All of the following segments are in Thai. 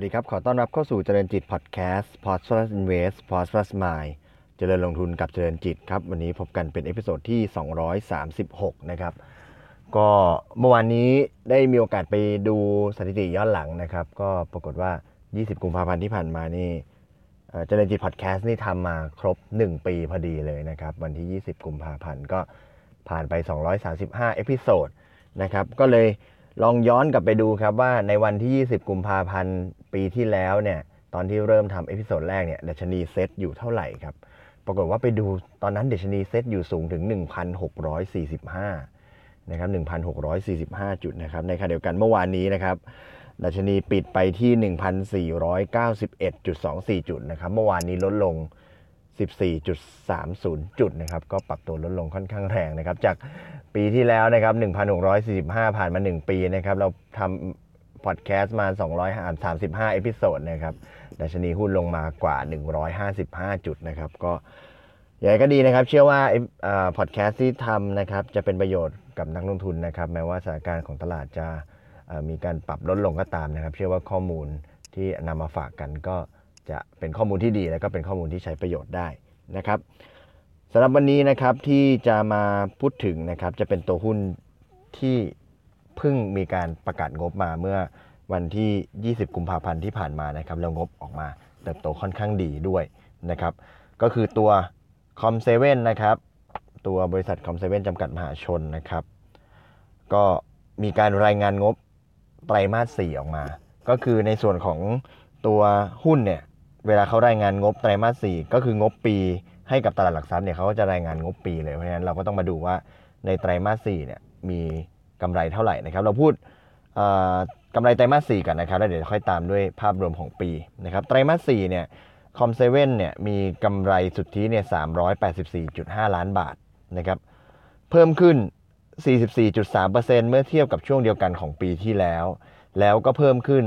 สวัสดีครับ ขอต้อนรับเข้าสู่เจริญจิตพอดแคสต์ p o s t plus Invest p o s t plus Mind เจริญลงทุนกับเจริญจิตครับ วันนี้พบกันเป็น episode ที่ 236 นะครับ ก็เมื่อวานนี้ได้มีโอกาสไปดูสถิติย้อนหลังนะครับ ก็ปรากฏว่า 20 กุมภาพันธ์ที่ผ่านมานี่เอ่อเจริญจิตพอดแคสต์นี่ทำมาครบ 1 ปีพอดีเลยนะครับ วันที่ 20 กุมภาพันธ์ก็ผ่านไป 235 episodeนะครับ ก็เลยลองย้อนกลับไปดูครับว่าในวันที่ 20 กุมภาพันธ์ ปีที่แล้วเนี่ยตอนที่เริ่มทำ episode แรกเนี่ยดัชนีเซตอยู่เท่าไหร่ครับ ปรากฏว่าไปดูตอนนั้นดัชนีเซตอยู่สูงถึง 1,645 นะครับ 1,645 จุดนะครับ ในขณะเดียวกันเมื่อวานนี้นะครับดัชนีปิดไปที่ 1,491.24 จุดนะครับ เมื่อวานนี้ลดลง 14.30 จุดนะครับ ก็ปรับตัวลดลงค่อนข้างแรงนะครับ จากปีที่แล้วนะครับ 1,645 ผ่านมา 1 ปีนะครับ เราทำ พอดแคสต์มา 235 episode นะครับดัชนีหุ้นลงมากว่า 155 จุดนะครับ ก็อย่างไรก็ดีนะครับ เชื่อว่าพอดแคสต์ที่ทำนะครับ จะเป็นประโยชน์กับนักลงทุนนะครับ แม้ว่าสถานการณ์ของตลาดจะมีการปรับลดลงก็ตามนะครับ เชื่อว่าข้อมูลที่นำมาฝากกันก็จะเป็นข้อมูลที่ดี แล้วก็เป็นข้อมูลที่ใช้ประโยชน์ได้นะครับสำหรับวันนี้นะครับที่จะมาพูดถึงนะครับ จะเป็นตัวหุ้นที่ เพิ่งมีการประกาศงบมาเมื่อวันที่ 20 กุมภาพันธ์ที่ผ่านมานะครับแล้วงบออกมาเติบโตค่อนข้างดีด้วยนะครับ ก็คือตัวคอมเซเว่นนะครับ ตัวบริษัทคอมเซเว่นจำกัดมหาชนนะครับ ก็มีการรายงานงบไตรมาส 4 ออกมา ก็คือในส่วนของตัวหุ้นเนี่ย เวลาเขารายงานงบไตรมาส 4 ก็คืองบปีให้กับตลาดหลักทรัพย์เนี่ยเขาก็จะรายงานงบปีเลย เพราะฉะนั้นเราก็ต้องมาดูว่าในไตรมาส 4 เนี่ยมี กำไรเท่าไหร่นะครับ เราพูดกำไรไตรมาส4กันนะครับ แล้วเดี๋ยวค่อยตามด้วยภาพรวมของปีนะครับ ไตรมาส4เนี่ยคอมเซเว่นเนี่ยมีกำไรสุทธิเนี่ย384.5 ล้านบาทนะครับ เพิ่มขึ้น 44.3%เมื่อเทียบกับช่วงเดียวกันของปีที่แล้ว แล้วก็เพิ่มขึ้น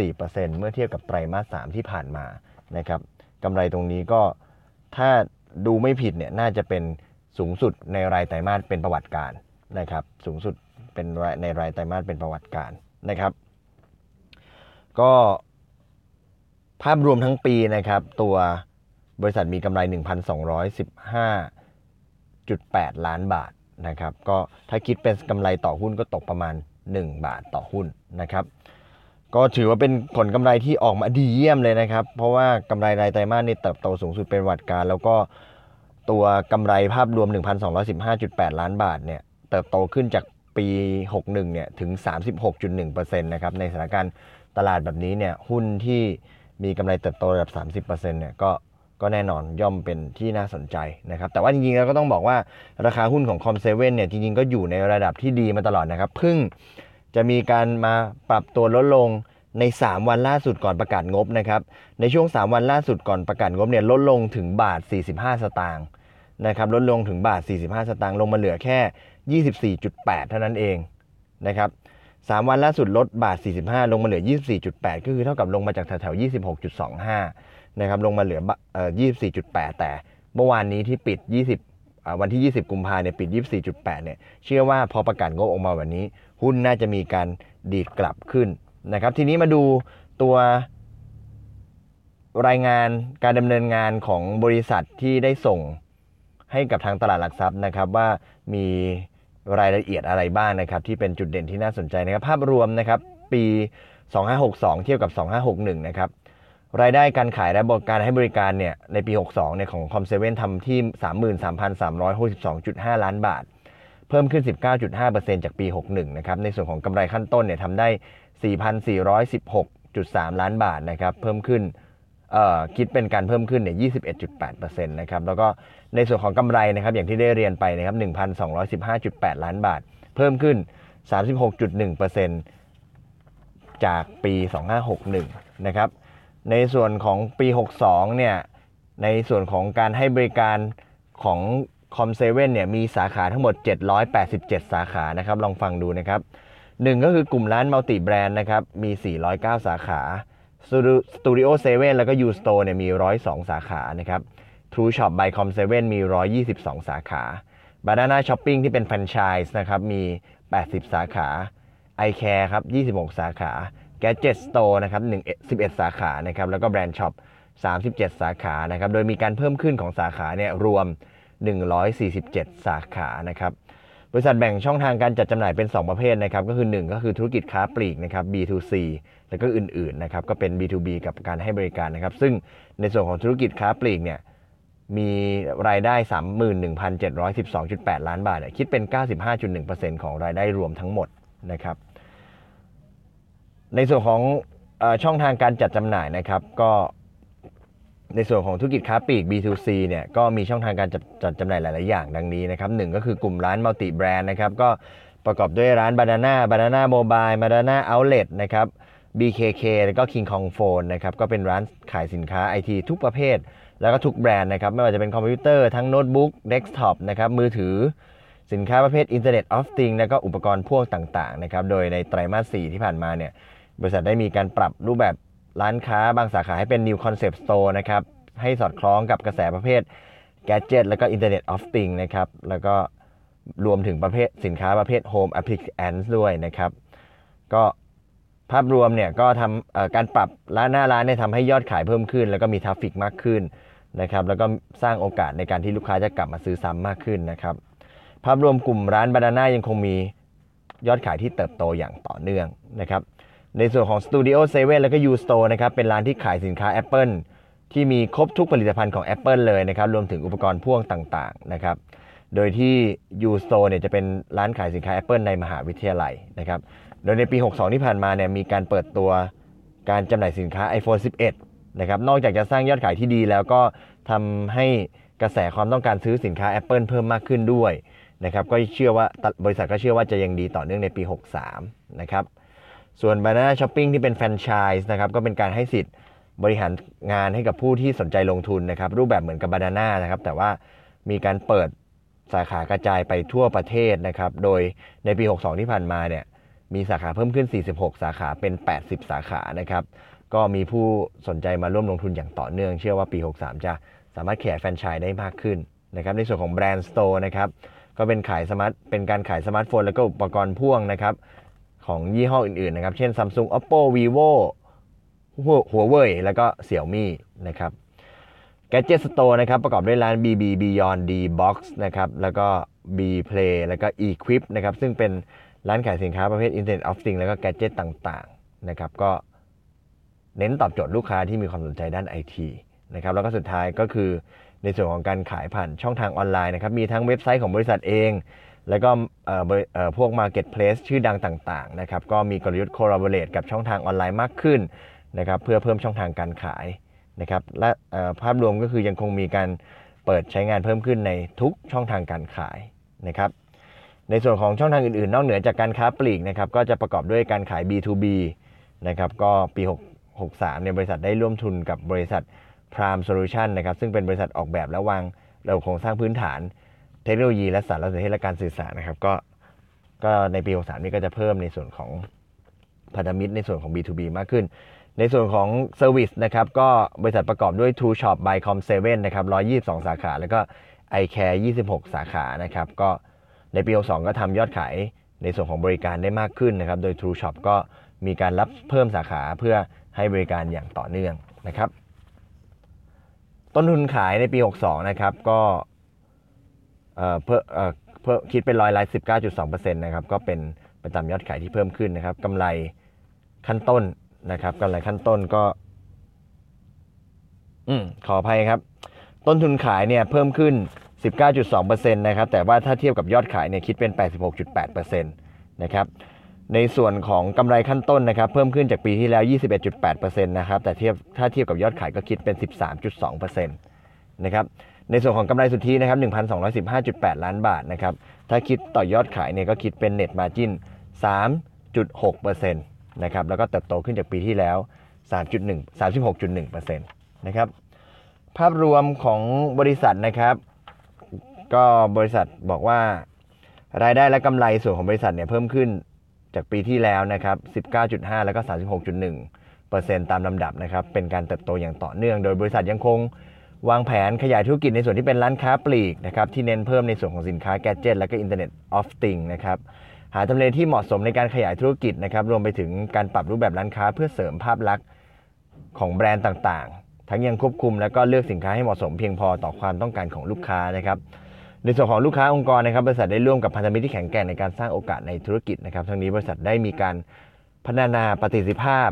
34%เมื่อเทียบกับไตรมาส3ที่ผ่านมานะครับกำไรตรงนี้ก็ถ้าดูไม่ผิดเนี่ยน่าจะเป็นสูงสุดในรายไตรมาสเป็นประวัติการนะครับ สูงสุด เป็นในรายไตรมาสเป็นประวัติการนะครับ ก็ภาพรวมทั้งปีนะครับ ตัวบริษัทมีกำไร 1,215.8 ล้านบาทนะครับ ก็ถ้าคิดเป็นกำไรต่อหุ้นก็ตกประมาณ 1 บาทต่อหุ้นนะครับ ก็ถือว่าเป็นผลกำไรที่ออกมาดีเยี่ยมเลยนะครับ เพราะว่ากำไรรายไตรมาสนี่เติบโตสูงสุดเป็นประวัติการ แล้วก็ตัวกำไรภาพรวม 1,215.8 ล้านบาทเนี่ยเติบโตขึ้นจาก ปี 61 เนี่ย ถึง 36.1%นะครับ ในสถานการณ์ตลาดแบบนี้เนี่ย หุ้นที่มีกำไรเติบโตระดับ 30%เนี่ย ก็ ก็แน่นอนย่อมเป็นที่น่าสนใจนะครับ แต่ว่าจริงๆ แล้วก็ต้องบอกว่าราคาหุ้นของคอมเซเว่นเนี่ย จริงๆ ก็อยู่ในระดับที่ดีมาตลอดนะครับ เพิ่งจะมีการมาปรับตัวลดลงใน 3 วันล่าสุดก่อนประกาศงบนะครับ ในช่วง 3 วันล่าสุดก่อนประกาศงบเนี่ยลดลงถึงบาท 45 สตางค์นะครับลดลงถึงบาท 45 สตางค์ลงมาเหลือแค่ 24.8 เท่านั้นเองนะครับ3วันล่าสุดลดบาท 45 ลงมาเหลือ 24.8 ก็คือเท่ากับลงมาจากแถวๆ26.25 นะครับ ลงมาเหลือเอ่อ24.8 แต่เมื่อวานนี้ที่ปิด 20 วันที่ 20 กุมภาเนี่ยปิด 24.8 เนี่ย เชื่อว่าพอประกาศงบออกมาวันนี้ หุ้นน่าจะมีการดีดกลับขึ้นนะครับ ทีนี้มาดูตัวรายงานการดำเนินงานของบริษัทที่ได้ส่งให้กับทางตลาดหลักทรัพย์นะครับว่ามี รายละเอียดอะไรบ้างนะครับ ที่เป็นจุดเด่นที่น่าสนใจนะครับ ภาพรวมนะครับ ปี 2562 เทียบกับ 2561 นะครับรายได้การขายและบริการให้บริการเนี่ยในปี 62 เนี่ยของคอมเซเว่นทำที่ 33,362.5 ล้านบาท เพิ่มขึ้น 19.5%จากปี 61 นะครับ ในส่วนของกำไรขั้นต้นเนี่ยทำได้ 4,416.3 ล้านบาทนะครับ เพิ่มขึ้น คิดเป็นการเพิ่มขึ้นเนี่ย 21.8%นะครับ แล้วก็ในส่วนของกำไรนะครับ อย่างที่ได้เรียนไปนะครับ 1,215.8 ล้านบาท เพิ่มขึ้น 36.1%จากปี 2561 นะครับ ในส่วนของปี 62 เนี่ย ในส่วนของการให้บริการของ Com7 เนี่ย มีสาขาทั้งหมด 787 สาขานะครับ ลองฟังดูนะครับหนึ่งก็คือกลุ่มร้าน multi-brand นะครับ มี 409 สาขา Studio7 แล้วก็ U-Store เนี่ยมี 102 สาขานะครับ True Shop by Com 7มี 122 สาขา Banana Shopping ที่เป็นแฟรนไชส์นะครับมี 80 สาขา iCare ครับ 26 สาขา Gadget Store นะครับ1 11สาขานะครับแล้วก็ Brand Shop 37 สาขานะครับโดยมีการเพิ่มขึ้นของสาขาเนี่ยรวม 147 สาขานะครับบริษัทแบ่งช่องทางการจัดจำหน่ายเป็น 2 ประเภทนะครับก็คือ 1 ก็คือธุรกิจค้าปลีกนะครับ B2C แล้วก็อื่นๆนะครับก็เป็น B2B กับการให้บริการนะครับ ซึ่งในส่วนของธุรกิจค้าปลีกเนี่ยมีรายได้ 31,712.8 ล้านบาทเนี่ยคิดเป็น 95.1%ของรายได้รวมทั้งหมดนะครับ ในส่วนของอช่องทางการจัดจำหน่ายนะครับก็ในส่วนของธุรกิจค้าปลีก B2C เนี่ยก็มีช่องทางการจัดจัดจำหน่ายหลาย ๆ อย่างดังนี้นะครับหนึ่งก็คือกลุ่มร้านมัลติแบรนด์นะครับก็ประกอบด้วยร้าน Banana Banana Mobile Banana Outlet นะครับ BKK แล้วก็ King Kong Phone นะครับก็เป็นร้านขายสินค้า IT ทุกประเภท แล้วก็ทุกแบรนด์นะครับไม่ว่าจะเป็นคอมพิวเตอร์ทั้งโน้ตบุ๊กเดสก์ท็อปนะครับมือถือสินค้าประเภท Internet of Things แล้วก็อุปกรณ์พ่วงต่างๆนะครับโดยในไตรมาส 4 ที่ผ่านมาเนี่ยบริษัทได้มีการปรับรูปแบบร้านค้าบางสาขาให้เป็น New Concept Store นะครับให้สอดคล้องกับกระแสประเภท Gadget แล้วก็ Internet of Things นะครับแล้วก็รวมถึงประเภทสินค้าประเภท Home Appliance ด้วยนะครับก็ ภาพรวมเนี่ยก็ทำการปรับร้านหน้าร้านเนี่ยทำให้ยอดขายเพิ่มขึ้น แล้วก็มีทราฟฟิกมากขึ้นนะครับแล้วก็สร้างโอกาสในการที่ลูกค้าจะกลับมาซื้อซ้ำมากขึ้นนะครับภาพรวมกลุ่มร้านบานาน่ายังคงมียอดขายที่เติบโตอย่างต่อเนื่องนะครับในส่วนของ Studio 7 แล้วก็ U Store นะครับเป็นร้านที่ขายสินค้า Apple ที่มีครบทุกผลิตภัณฑ์ของ Apple เลยนะครับรวมถึงอุปกรณ์พ่วงต่างๆนะครับโดยที่ U Store เนี่ยจะเป็นร้านขายสินค้า Apple ในมหาวิทยาลัยนะครับ โดยในปี 62 ที่ผ่านมาเนี่ยมีการเปิดตัวการจำหน่ายสินค้า iPhone 11 นะครับ นอกจากจะสร้างยอดขายที่ดีแล้วก็ทำให้กระแสความต้องการซื้อสินค้า Apple เพิ่มมากขึ้นด้วยนะครับ ก็เชื่อว่าบริษัทก็เชื่อว่าจะยังดีต่อเนื่องในปี 63 นะครับ ส่วน Banana Shopping ที่เป็นแฟรนไชส์นะครับ ก็เป็นการให้สิทธิ์บริหารงานให้กับผู้ที่สนใจลงทุนนะครับ รูปแบบเหมือนกับ Banana นะครับ แต่ว่ามีการเปิดสาขากระจายไปทั่วประเทศนะครับ โดยในปี 62 ที่ผ่านมาเนี่ย มีสาขาเพิ่มขึ้น 46 สาขาเป็น 80 สาขานะครับ ก็มีผู้สนใจมาร่วมลงทุนอย่างต่อเนื่อง เชื่อว่าปี 63 จะสามารถขยายแฟรนไชส์ได้มากขึ้นนะครับ ในส่วนของ Brand Store นะครับ ก็เป็นขายสมาร์ท เป็นการขายสมาร์ทโฟน แล้วก็อุปกรณ์พ่วงนะครับ ของยี่ห้ออื่นๆนะครับ เช่น Samsung Oppo Vivo หัวเว่ยแล้วก็ Xiaomi นะครับ Gadget Store นะครับ ประกอบด้วยร้าน BB Beyond D Box นะครับ แล้วก็ B Play แล้วก็ Equip นะครับ ซึ่งเป็น ร้านขายสินค้าประเภท Internet of Things แล้วก็ Gadget ต่างๆนะครับก็เน้นตอบโจทย์ลูกค้าที่มีความสนใจด้าน IT นะครับแล้วก็สุดท้ายก็คือในส่วนของการขายผ่านช่องทางออนไลน์นะครับมีทั้งเว็บไซต์ของบริษัทเอง แล้วก็พวก Marketplace ชื่อดังต่างๆนะครับก็มีกลยุทธ์ collaborate กับช่องทางออนไลน์มากขึ้นนะครับเพื่อเพิ่มช่องทางการขายนะครับและภาพรวมก็คือยังคงมีการเปิดใช้งานเพิ่มขึ้นในทุกช่องทางการขายนะครับ ในส่วนของช่องทางอื่นๆ นอกเหนือจากการค้าปลีกนะครับก็จะประกอบด้วยการขาย B2B นะครับก็ปี6 63เนี่ยบริษัทได้ร่วมทุนกับบริษัท Prime Solution นะครับซึ่งเป็นบริษัทออกแบบและวางระบบโครงสร้างพื้นฐาน เทคโนโลยีและสารสนเทศและการสื่อสารนะครับก็ก็ในปี 63 นี้ก็จะเพิ่มในส่วนของพันธมิตรในส่วนของ B2B มากขึ้น ในส่วนของ Service นะครับก็บริษัทประกอบด้วย True Shop by Com 7 นะครับ122 สาขา แล้วก็ iCare 26 สาขานะครับก็ ในปี 62 ก็ทำยอดขายในส่วนของบริการได้มากขึ้นนะครับ โดย True Shop ก็มีการรับเพิ่มสาขาเพื่อให้บริการอย่างต่อเนื่องนะครับ ต้นทุนขายในปี 62 นะครับก็เอ่อเพิ่มเอ่อเพิ่มคิดเป็นร้อยละ19.2%นะครับก็เป็นไปตามยอดขายที่เพิ่มขึ้นนะครับกำไรขั้นต้นนะครับกำไรขั้นต้นก็อืมขออภัยครับ ต้นทุนขายเนี่ยเพิ่มขึ้น 19.2%นะครับ แต่ว่าถ้าเทียบกับยอดขายเนี่ยคิดเป็น 86.8%นะครับ ในส่วนของกำไรขั้นต้นนะครับ เพิ่มขึ้นจากปีที่แล้ว 21.8%นะครับ แต่เทียบถ้าเทียบกับยอดขายก็คิดเป็น 13.2%นะครับ ในส่วนของกำไรสุทธินะครับ 1,215.8 ล้านบาทนะครับ ถ้าคิดต่อยอดขายเนี่ยก็คิดเป็น net margin 3.6%นะครับ แล้วก็เติบโตขึ้นจากปีที่แล้ว 3.1 36.1%นะครับ ภาพรวมของบริษัทนะครับ ก็บริษัทบอกว่ารายได้และกำไรส่วนของบริษัทเนี่ยเพิ่มขึ้นจากปีที่แล้วนะครับ 19.5 แล้วก็ 36.1%ตามลำดับนะครับ เป็นการเติบโตอย่างต่อเนื่อง โดยบริษัทยังคงวางแผนขยายธุรกิจในส่วนที่เป็นร้านค้าปลีกนะครับ ที่เน้นเพิ่มในส่วนของสินค้าแกดเจิตและก็ Internet of Things นะครับ หาทำเลที่เหมาะสมในการขยายธุรกิจนะครับ รวมไปถึงการปรับรูปแบบร้านค้าเพื่อเสริมภาพลักษณ์ของแบรนด์ต่างๆ ทั้งยังควบคุมและก็เลือกสินค้าให้เหมาะสมเพียงพอต่อความต้องการของลูกค้านะครับ ในส่วนของลูกค้าองค์กรนะครับบริษัทได้ร่วมกับพันธมิตรที่แข็งแกร่งในการสร้างโอกาสในธุรกิจนะครับทั้งนี้บริษัทได้มีการพัฒนาประสิทธิภาพ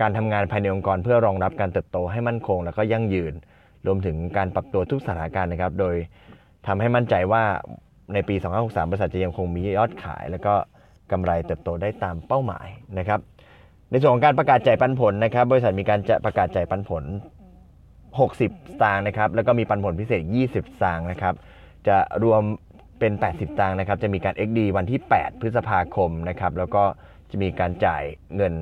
การทำงานภายในองค์กร เพื่อรองรับการเติบโตให้มั่นคง และก็ยั่งยืน รวมถึงการปรับตัวทุกสถานการณ์นะครับ โดยทำให้มั่นใจว่าในปี 2563 บริษัทจะยังคงมียอดขาย และก็กำไรเติบโตได้ตามเป้าหมายนะครับในส่วนของการประกาศจ่ายปันผลนะครับ บริษัทมีการจะประกาศจ่ายปันผล 60 สตางค์นะครับแล้วก็มีปันผลพิเศษ 20 สตางค์นะครับ จะรวมเป็น 80ตางค์นะครับ จะมีการ XD วันที่ 8 พฤษภาคมนะครับ แล้วก็จะมีการจ่ายเงิน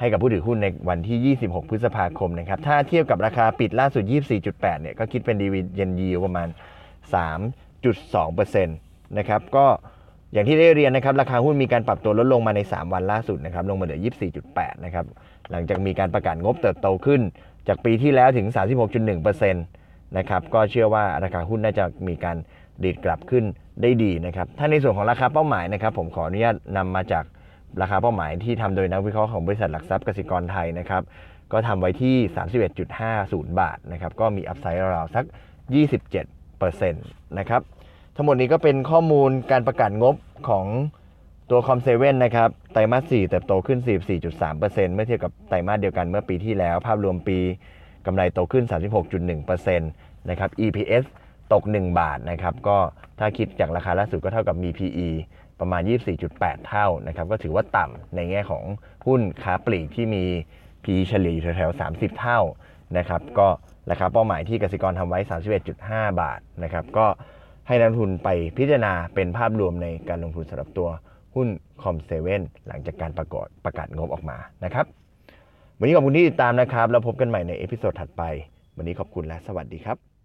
ให้กับผู้ถือหุ้นในวันที่ 26 พฤษภาคมนะครับ ถ้าเทียบกับราคาปิดล่าสุด 24.8 เนี่ย ก็คิดเป็นดีเวเยนยิวประมาณ 3.2%นะครับ ก็อย่างที่ได้เรียนนะครับ ราคาหุ้นมีการปรับตัวลดลงมาใน 3 วันล่าสุดนะครับ ลงมาเหลือ 24.8 นะครับ หลังจากมีการประกาศงบเติบโตขึ้น จากปีที่แล้วถึง 36.1%น นะครับก็เชื่อว่าราคาหุ้นน่าจะมีการดีดกลับขึ้นได้ดีนะครับถ้าในส่วนของราคาเป้าหมายนะครับผมขออนุญาตนำมาจากราคาเป้าหมายที่ทำโดยนักวิเคราะห์ของบริษัทหลักทรัพย์กสิกรไทยนะครับก็ทำไว้ที่ 31.50 บาทนะครับก็มีอัพไซด์ราวๆสัก 27%นะครับทั้งหมดนี้ก็เป็นข้อมูลการประกาศงบของตัวคอมเซเว่นนะครับไตรมาส 4 เติบโตขึ้น 44.3%เมื่อเทียบกับไตรมาสเดียวกันเมื่อปีที่แล้ว ภาพรวมปี กำไรโตขึ้น 36.1%นะครับ EPS ตก 1 บาทนะครับก็ถ้าคิดจากราคาล่าสุดก็เท่ากับมี PE ประมาณ 24.8 เท่านะครับก็ถือว่าต่ำในแง่ของหุ้นค้าปลีกที่มี PE เฉลี่ยอยู่แถวๆ30 เท่านะครับก็ราคาเป้าหมายที่กสิกรทำไว้ 31.5 บาทนะครับก็ให้นักลงทุนไปพิจารณาเป็นภาพรวมในการลงทุนสำหรับตัวหุ้น Com7หลังจากการประกาศประกาศงบออกมานะครับ วันนี้ขอบคุณที่ติดตามนะครับ แล้วพบกันใหม่ใน episode ถัดไป วันนี้ขอบคุณและสวัสดีครับ